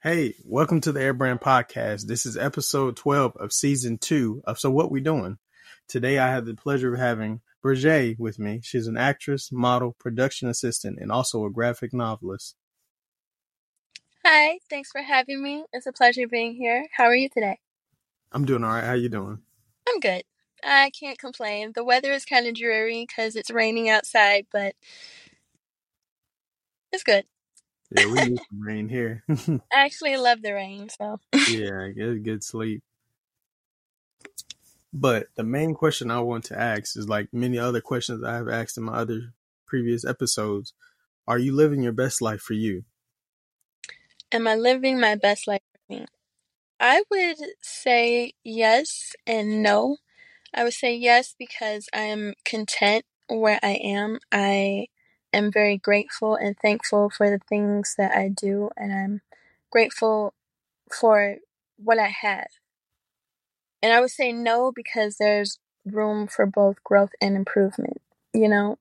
Hey, welcome to the Airbrand Podcast. This is episode 12 of season two of So What We Doing. Today I have the pleasure of having Brejé with me. She's an actress, model, production assistant, and also a graphic novelist. Hi, thanks for having me. It's a pleasure being here. How are you today? I'm doing all right. How you doing? I'm good. I can't complain. The weather is kind of dreary because it's raining outside, but it's good. Yeah, we need some rain here. I actually love the rain, so. yeah, get good sleep. But the main question I want to ask is like many other questions I have asked in my other previous episodes. Are you living your best life for you? Am I living my best life for me? I would say yes and no. I would say yes because I am content where I am. I am very grateful and thankful for the things that I do, and I'm grateful for what I have. And I would say no because there's room for both growth and improvement. You know,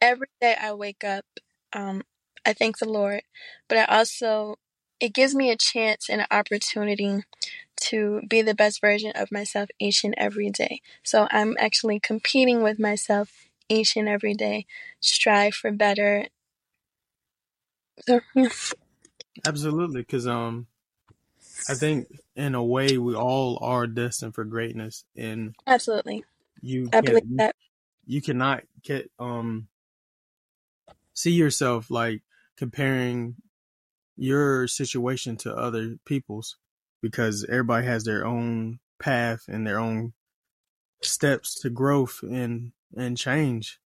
every day I wake up, um, I thank the Lord, but I also, it gives me a chance and an opportunity to be the best version of myself each and every day. So I'm actually competing with myself each and every day, strive for better. So, yeah. Absolutely, because um, I think in a way we all are destined for greatness, and absolutely, you I can believe you, that. you cannot get um see yourself like comparing your situation to other people's because everybody has their own path and their own steps to growth and and change.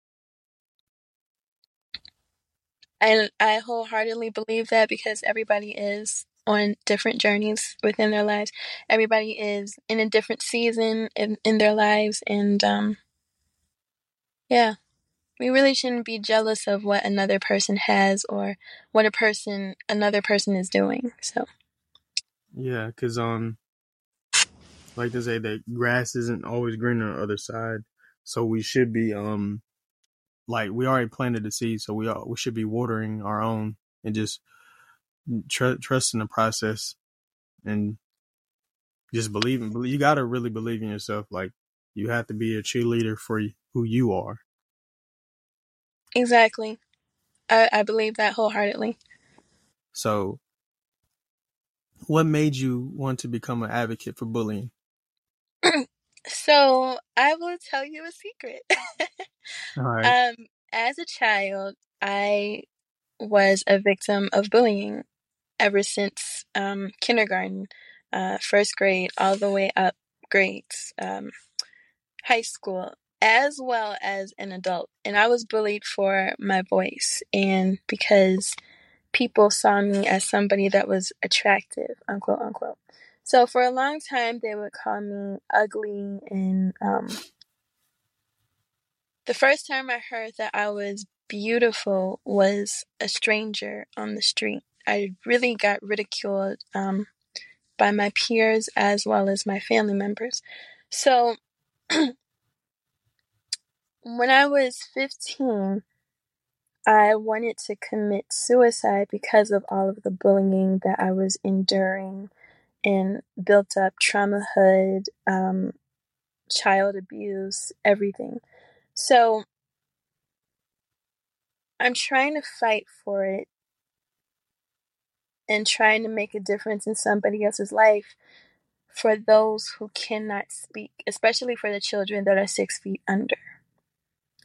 And I wholeheartedly believe that because everybody is on different journeys within their lives. Everybody is in a different season in, in their lives. And um, yeah, we really shouldn't be jealous of what another person has or what a person, another person is doing. So, yeah, because, um, like to say that grass isn't always green on the other side. So we should be, um, like we already planted the seed, so we all, we should be watering our own and just tr- trust in the process and just believe in, you got to really believe in yourself. Like you have to be a cheerleader for who you are. Exactly. I, I believe that wholeheartedly. So what made you want to become an advocate for bullying? so I will tell you a secret. All right. Um, as a child, I was a victim of bullying ever since um, kindergarten, uh, first grade, all the way up grades, um, high school, as well as an adult. And I was bullied for my voice and because people saw me as somebody that was attractive, unquote, unquote. So for a long time, they would call me ugly. And um, the first time I heard that I was beautiful was a stranger on the street. I really got ridiculed um, by my peers as well as my family members. So when I was 15, I wanted to commit suicide because of all of the bullying that I was enduring and built up traumahood, um, child abuse, everything. So I'm trying to fight for it and trying to make a difference in somebody else's life for those who cannot speak, especially for the children that are six feet under.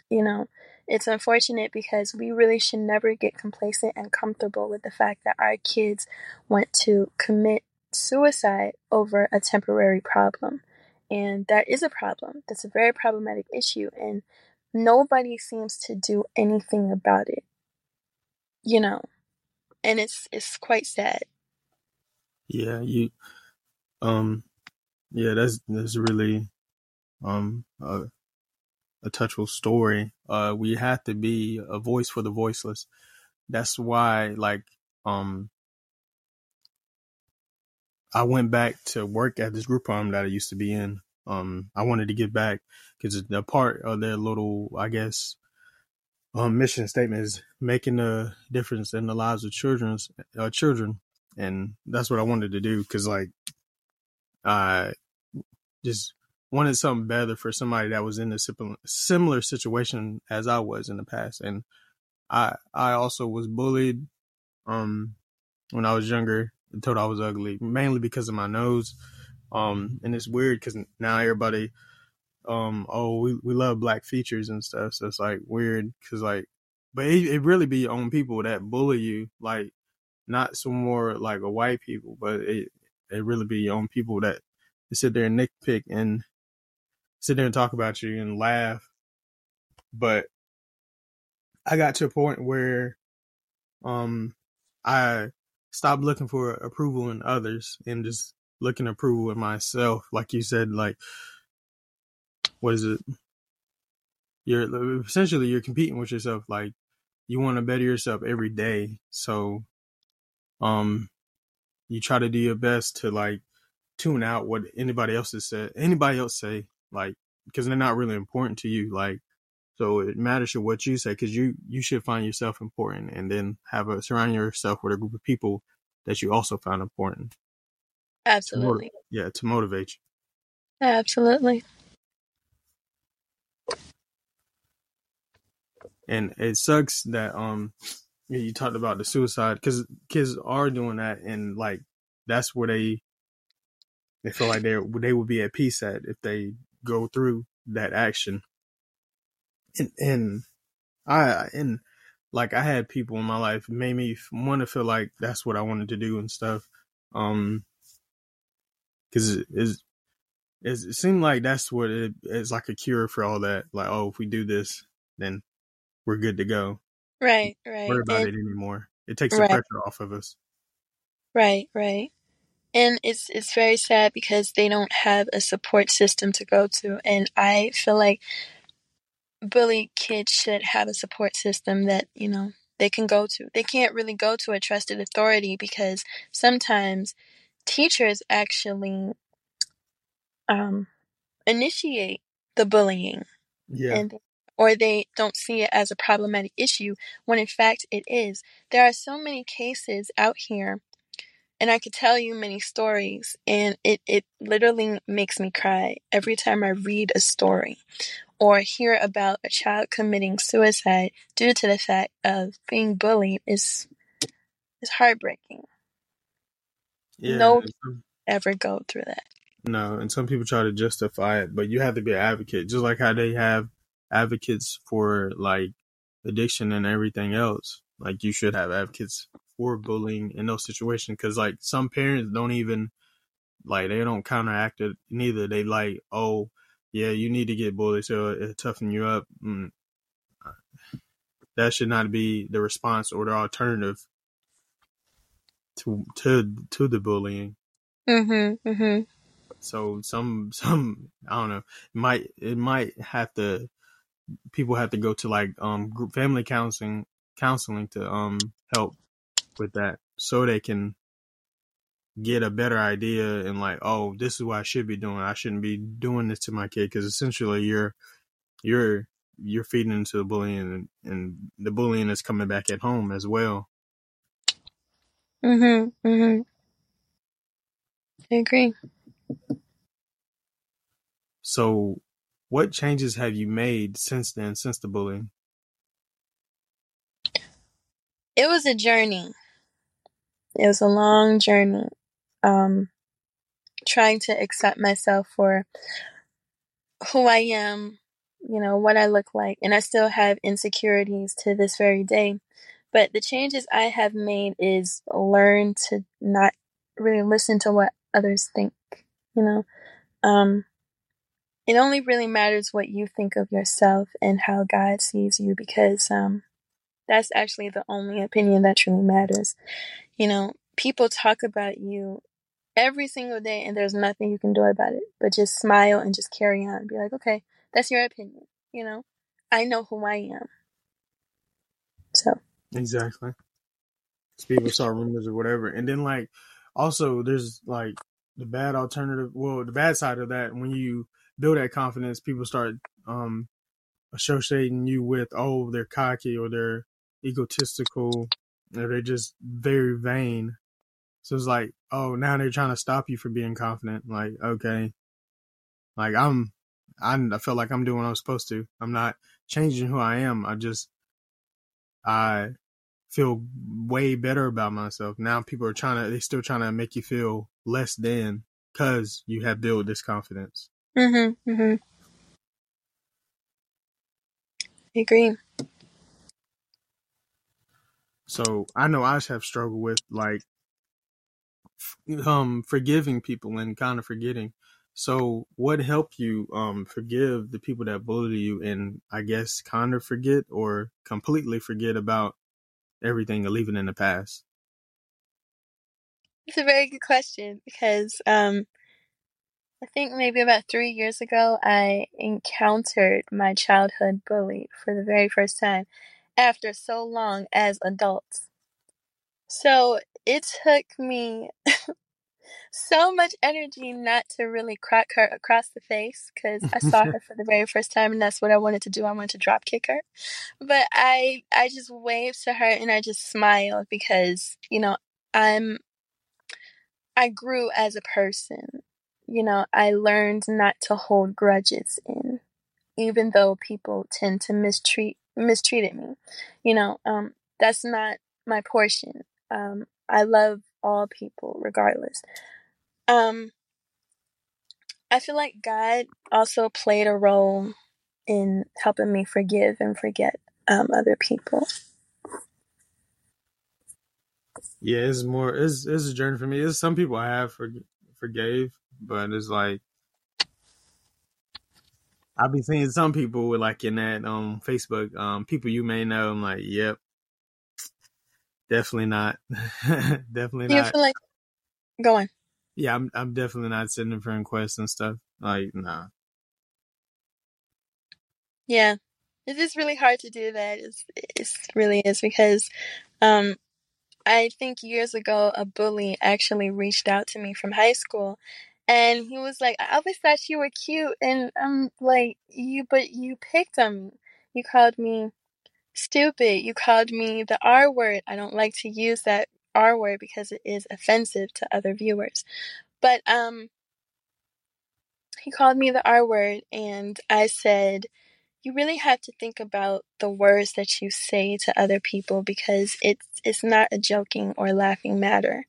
You know, it's unfortunate because we really should never get complacent and comfortable with the fact that our kids want to commit suicide over a temporary problem. And that is a problem. That's a very problematic issue. And nobody seems to do anything about it. You know, and it's it's quite sad. Yeah, you um yeah, that's that's really um a, a touchful story. Uh we have to be a voice for the voiceless. That's why like um I went back to work at this group home that I used to be in. Um I wanted to get back cuz the part of their little I guess um, mission statement is making a difference in the lives of children's uh, children. And that's what I wanted to do because like I just wanted something better for somebody that was in a similar situation as I was in the past, and I I also was bullied um when I was younger told I was ugly mainly because of my nose. Um and it's weird because now everybody um oh we, we love black features and stuff so it's like weird because like but it, it really be on people that bully you like not some more like a white people but it it really be on people that sit there and nitpick and sit there and talk about you and laugh. But I got to a point where um I stopped looking for approval in others and just looking approval in myself. Like you said, like what is it? You're essentially you're competing with yourself. Like you want to better yourself every day. So um you try to do your best to like tune out what anybody else has said anybody else say like because they're not really important to you like so it matters to what you say because you you should find yourself important and then have a surround yourself with a group of people that you also find important. Absolutely. To yeah, to motivate you. Absolutely. And it sucks that um you talked about the suicide because kids are doing that and like that's where they they feel like they they would be at peace at if they go through that action and, and I and like I had people in my life made me want to feel like that's what I wanted to do and stuff. Um, because it, it, it seemed like that's what it is like a cure for all that. Like, oh, if we do this, then we're good to go. Right, right. Worry about and, it anymore. It takes the pressure off of us. Right, right. And it's it's very sad because they don't have a support system to go to, and I feel like bully kids should have a support system that, you know, they can go to. They can't really go to a trusted authority because sometimes teachers actually um, initiate the bullying. Yeah. And, or they don't see it as a problematic issue when in fact it is. There are so many cases out here and I could tell you many stories and it, it literally makes me cry every time I read a story or hear about a child committing suicide due to the fact of being bullied is is heartbreaking. Yeah, no ever go through that. No, and some people try to justify it, but you have to be an advocate, just like how they have advocates for like addiction and everything else. Like you should have advocates for bullying in those situations, because like some parents don't even like they don't counteract it neither. They like, oh, yeah, you need to get bullied so it toughen you up. Mm. That should not be the response or the alternative to to to the bullying. Mm-hmm. Mm-hmm. So some some I don't know it might it might have to people have to go to like um group family counseling counseling to um help with that so they can get a better idea and like, oh, this is what I should be doing. I shouldn't be doing this to my kid because essentially you're you're you're feeding into the bullying and, and the bullying is coming back at home as well. Mhm. Mhm. I agree. So, what changes have you made since then, since the bullying? It was a journey. It was a long journey um, trying to accept myself for who I am, you know, what I look like. And I still have insecurities to this very day. But the changes I have made is learn to not really listen to what others think, you know. Um, it only really matters what you think of yourself and how God sees you because um, that's actually the only opinion that truly matters. You know, people talk about you every single day and there's nothing you can do about it but just smile and just carry on. Be like okay that's your opinion you know? I know who i am. So. Exactly. People start rumors or whatever. And then like also there's like the bad alternative well the bad side of that when you build that confidence people start um associating you with oh they're cocky or they're egotistical or they're just very vain So it's like, oh, now they're trying to stop you from being confident. Like, okay, like I'm, I'm I feel like I'm doing what I'm supposed to. I'm not changing who I am. I just, I feel way better about myself. Now people are trying to, they still trying to make you feel less than because you have built this confidence. Mm-hmm. Mm-hmm. I agree. So I know I have struggled with like um forgiving people and kind of forgetting. So what helped you um forgive the people that bullied you and I guess kind of forget or completely forget about everything and leave it in the past? It's a very good question because um I think maybe about three years ago I encountered my childhood bully for the very first time after so long as adults. So it took me so much energy not to really crack her across the face because I saw her for the very first time and that's what I wanted to do. I wanted to drop kick her. But I I just waved to her and I just smiled because, you know, I'm I grew as a person. You know, I learned not to hold grudges in even though people tend to mistreat mistreated me. You know, um that's not my portion. Um I love all people regardless. Um, I feel like God also played a role in helping me forgive and forget um, other people. Yeah, it's more it's it's a journey for me. It's some people I have for, forgave, but it's like I'll be seeing some people with like in that um Facebook um people you may know. I'm like, yep, definitely not, definitely Do you not. feel like go on? Yeah, I'm I'm definitely not sending friend requests and stuff. Like, nah. Yeah, it is really hard to do that. It's it's really is because um I think years ago a bully actually reached out to me from high school and he was like, I always thought you were cute and I'm like, you but you picked on me. You called me stupid. You called me the R word. I don't like to use that R word because it is offensive to other viewers. But um he called me the R word and I said you really have to think about the words that you say to other people because it's it's not a joking or laughing matter.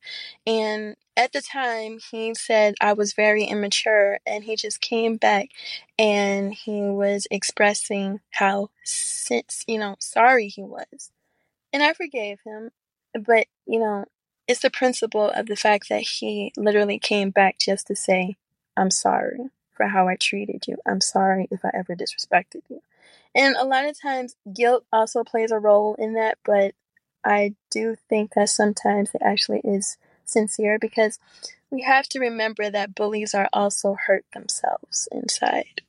And at the time he said I was very immature and he just came back and he was expressing how since you know sorry he was. And I forgave him. But, you know, it's the principle of the fact that he literally came back just to say, I'm sorry for how I treated you. I'm sorry if I ever disrespected you. And a lot of times, guilt also plays a role in that, but I do think that sometimes it actually is sincere because we have to remember that bullies are also hurt themselves inside.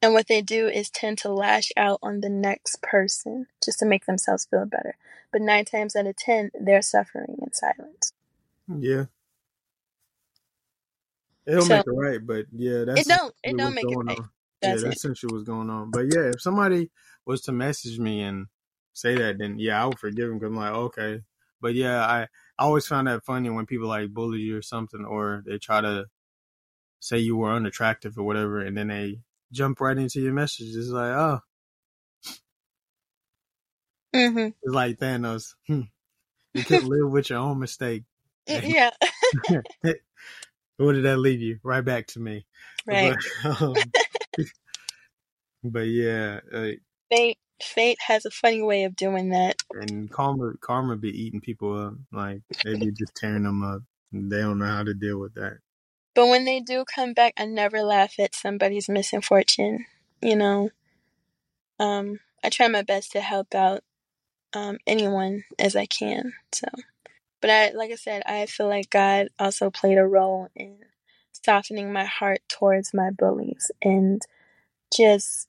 And what they do is tend to lash out on the next person just to make themselves feel better. But nine times out of ten, they're suffering in silence. Yeah. It'll So make it right, but yeah, that's it don't it don't make it right, on. Yeah, that's essentially what's going on. But yeah, if somebody was to message me and say that, then yeah, I would forgive them because I'm like, okay. But yeah, I, I always found that funny when people like bully you or something, or they try to say you were unattractive or whatever, and then they jump right into your message. It's like, oh, Mm-hmm. it's like Thanos. Hmm. You couldn't live with your own mistake. Yeah. Where did that leave you? Right back to me. right. But, um, but yeah, uh, Fate fate has a funny way of doing that. and karma, karma be eating people up. Like they be just tearing them up. They don't know how to deal with that. But when they do come back, I never laugh at somebody's misfortune. You know, um, I try my best to help out um, anyone as I can. So, but I, like I said, I feel like God also played a role in softening my heart towards my bullies and just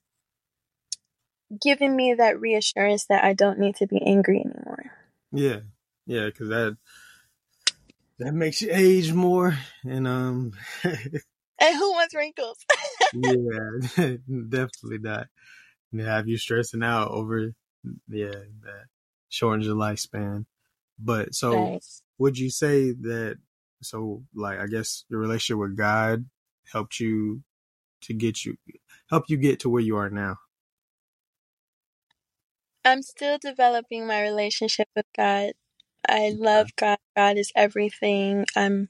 giving me that reassurance that I don't need to be angry anymore. Yeah, yeah, because that that makes you age more, and um, And who wants wrinkles? yeah, definitely not. And have you stressing out over, yeah, that shortens your lifespan. But so Right. would you say that so like I guess your relationship with God helped you to get you help you get to where you are now? I'm still developing my relationship with God. I love God. God is everything. I'm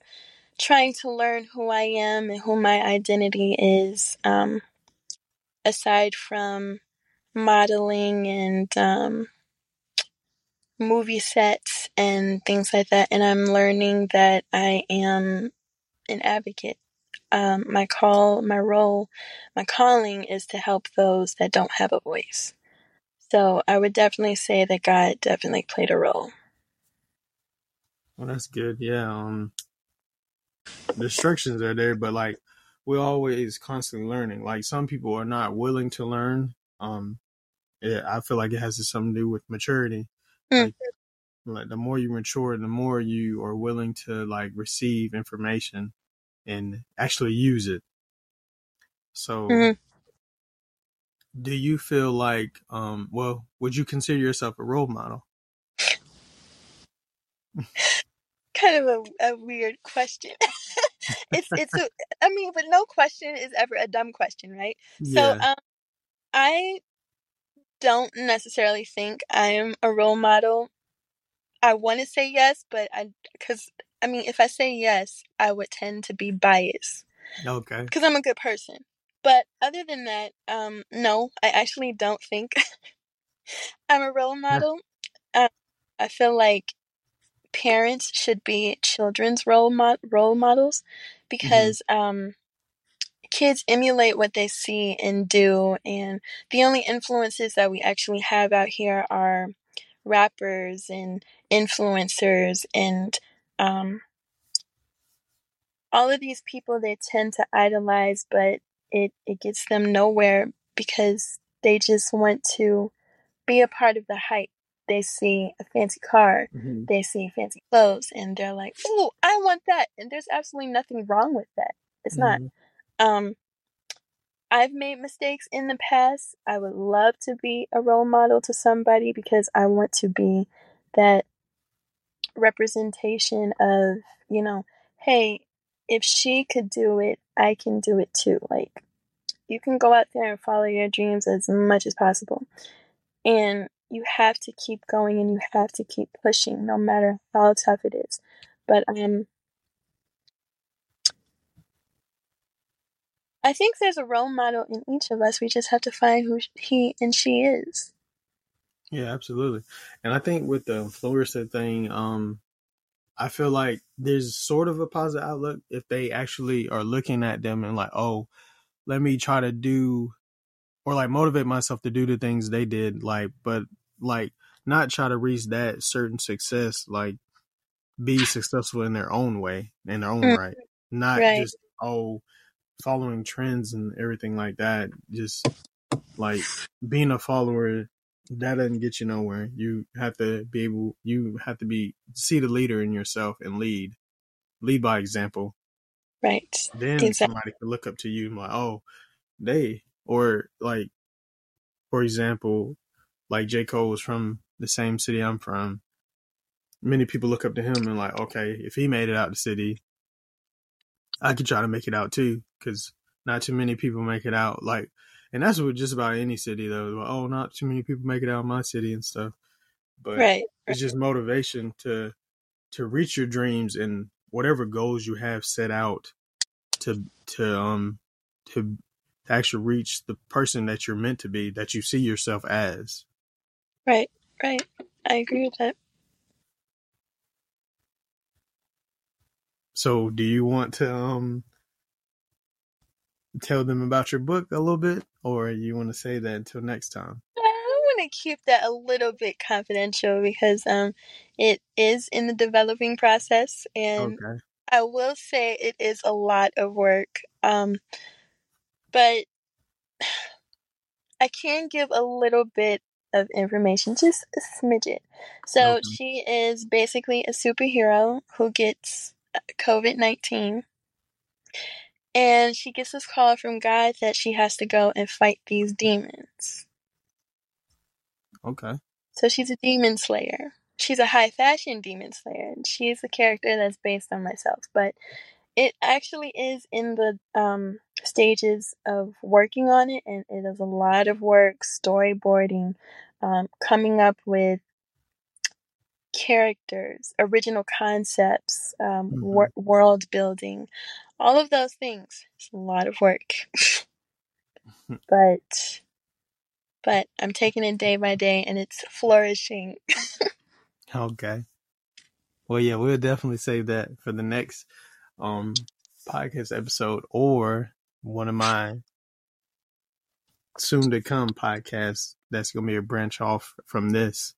trying to learn who I am and who my identity is. Um, aside from modeling and um, movie sets and things like that, and I'm learning that I am an advocate. Um, my call, my role, my calling is to help those that don't have a voice. So I would definitely say that God definitely played a role. Well, that's good. Yeah. Um, the instructions are there, but like we're always constantly learning. Like some people are not willing to learn. Um, yeah, I feel like it has something to do with maturity. Mm. Like, like the more you mature, the more you are willing to like receive information and actually use it. So, Mhm. do you feel like, um, well, would you consider yourself a role model? Kind of a, a weird question. it's it's a, I mean, but no question is ever a dumb question, right? So um, I don't necessarily think I am a role model. I want to say yes, but I because I mean, if I say yes, I would tend to be biased Okay. because I'm a good person. But other than that, um, no, I actually don't think I'm a role model. Um, I feel like parents should be children's role mo- role models because um, kids emulate what they see and do, and the only influences that we actually have out here are rappers and influencers and um, all of these people they tend to idolize, but it, it gets them nowhere because they just want to be a part of the hype. They see a fancy car, Mhm. they see fancy clothes, and they're like, "Oh, I want that!" And there's absolutely nothing wrong with that. It's not. Um, I've made mistakes in the past. I would love to be a role model to somebody because I want to be that representation of, you know, hey, if she could do it, I can do it too. Like, you can go out there and follow your dreams as much as possible. And you have to keep going and you have to keep pushing no matter how tough it is. But um I think there's a role model in each of us. We just have to find who he and she is. Yeah, absolutely. And I think with the influencer thing, um, I feel like there's sort of a positive outlook if they actually are looking at them and like, oh, let me try to do or like motivate myself to do the things they did, like, but like not try to reach that certain success, like be successful in their own way, in their own Mm. right. Not Right. just, oh, following trends and everything like that. Just like being a follower that doesn't get you nowhere. You have to be able you have to be see the leader in yourself and lead. Lead by example. Right. Then Exactly. somebody can look up to you and be like, oh, they or like for example, like J. Cole was from the same city I'm from. Many people look up to him and like, okay, if he made it out the city, I could try to make it out too, because not too many people make it out. Like, and that's with just about any city though. Like, oh, not too many people make it out of my city and stuff. But Right. it's just motivation to to reach your dreams and whatever goals you have set out to to um to actually reach the person that you're meant to be, that you see yourself as. Right. Right. I agree with that. So, do you want to um tell them about your book a little bit, or you want to say that until next time? I want to keep that a little bit confidential because um it is in the developing process and Okay. I will say it is a lot of work. Um but I can give a little bit of information, just a smidget. So Okay. she is basically a superhero who gets COVID 19. And she gets this call from God that she has to go and fight these demons. Okay. So she's a demon slayer. she's a high fashion demon slayer. And she's a character that's based on myself, but it actually is in the um, stages of working on it, and it is a lot of work storyboarding, um, coming up with characters, original concepts, um, Mhm. wor- world building, all of those things. It's a lot of work, but but I'm taking it day by day, and it's flourishing. Okay. Well, yeah, we'll definitely save that for the next um podcast episode or one of my soon to come podcasts that's gonna be a branch off from this.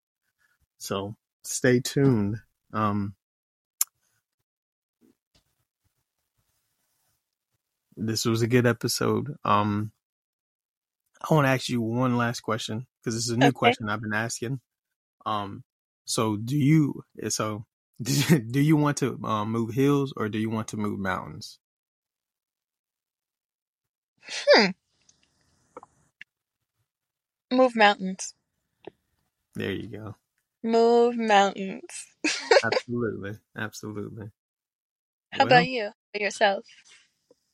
So stay tuned. Um this was a good episode. Um I want to ask you one last question because this is a new Okay. question I've been asking. Um so do you so do you want to um, move hills or do you want to move mountains? Hmm. Move mountains. There you go. Move mountains. Absolutely. Absolutely. How Well, about you? Yourself?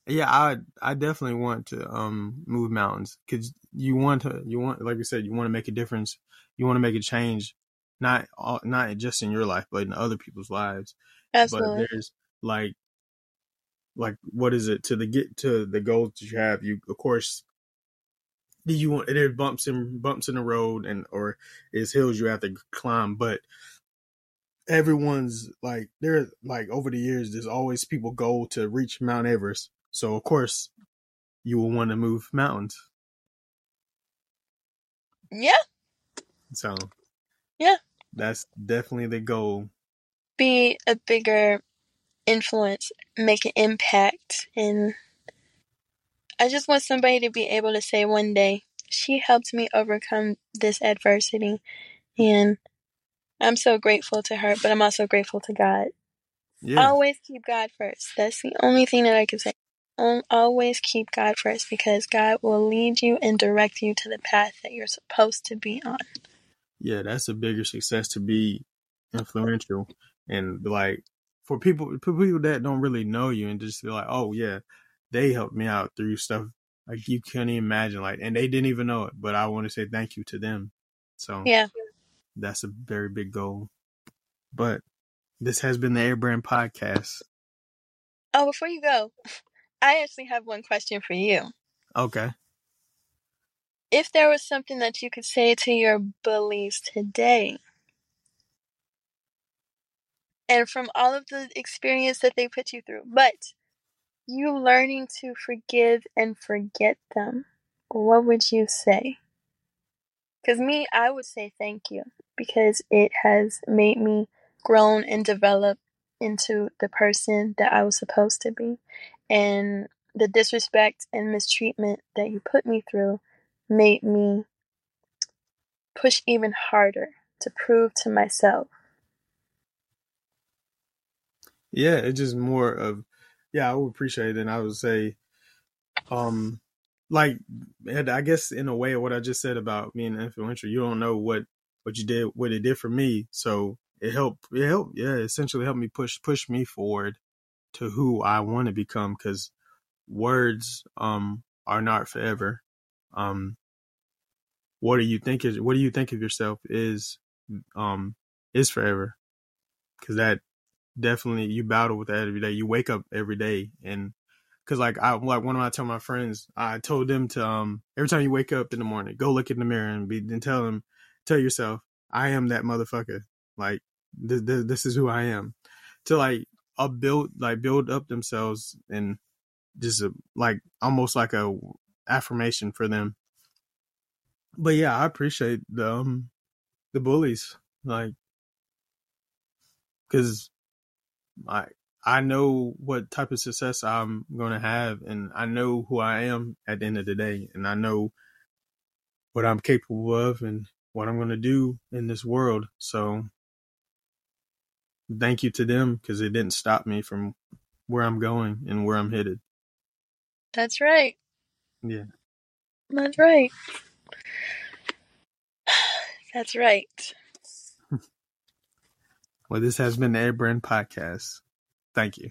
Yeah, I I definitely want to um move mountains because you want to you want like I said you want to make a difference you want to make a change not all, not just in your life but in other people's lives Absolutely. but there's like like what is it to the get to the goals that you have you of course you want there's bumps and bumps in the road and or is hills you have to climb but everyone's like there like over the years there's always people go to reach Mount Everest so of course you will want to move mountains Yeah. so Yeah. that's definitely the goal Be a bigger influence, make an impact, and I just want somebody to be able to say one day, she helped me overcome this adversity, and I'm so grateful to her, but I'm also grateful to God. yeah Always keep God first. That's the only thing that I can say. Always keep God first because God will lead you and direct you to the path that you're supposed to be on. yeah that's a bigger success to be influential and like for people for people that don't really know you and just be like oh yeah they helped me out through stuff like you can't even imagine like and they didn't even know it but i want to say thank you to them so Yeah. that's a very big goal but this has been the airbrand podcast Oh, before you go, I actually have one question for you. okay If there was something that you could say to your bullies today, and from all of the experience that they put you through, but you learning to forgive and forget them, what would you say? Because me, I would say thank you because it has made me grown and develop into the person that I was supposed to be. And the disrespect and mistreatment that you put me through made me push even harder to prove to myself. yeah it's just more of yeah i would appreciate it. And i would say um like and i guess in a way what i just said about being influential you don't know what what you did what it did for me. So it helped it helped yeah essentially helped me push push me forward to who i want to become because words um are not forever. Um what do you think is what do you think of yourself is um is forever because that definitely you battle with that every day. You wake up every day and because like i like one of my tell my friends i told them to um every time you wake up in the morning go look in the mirror and be and tell them tell yourself i am that motherfucker. Like this, this, this is who i am. To like up build like build up themselves and just a, like almost like a affirmation for them. But yeah i appreciate the um the bullies like because I I know what type of success I'm going to have, and I know who I am at the end of the day, and I know what I'm capable of and what I'm going to do in this world. So, thank you to them because it didn't stop me from where I'm going and where I'm headed. That's right. Yeah. That's right. That's right. Well, this has been the Air Brand Podcast. Thank you.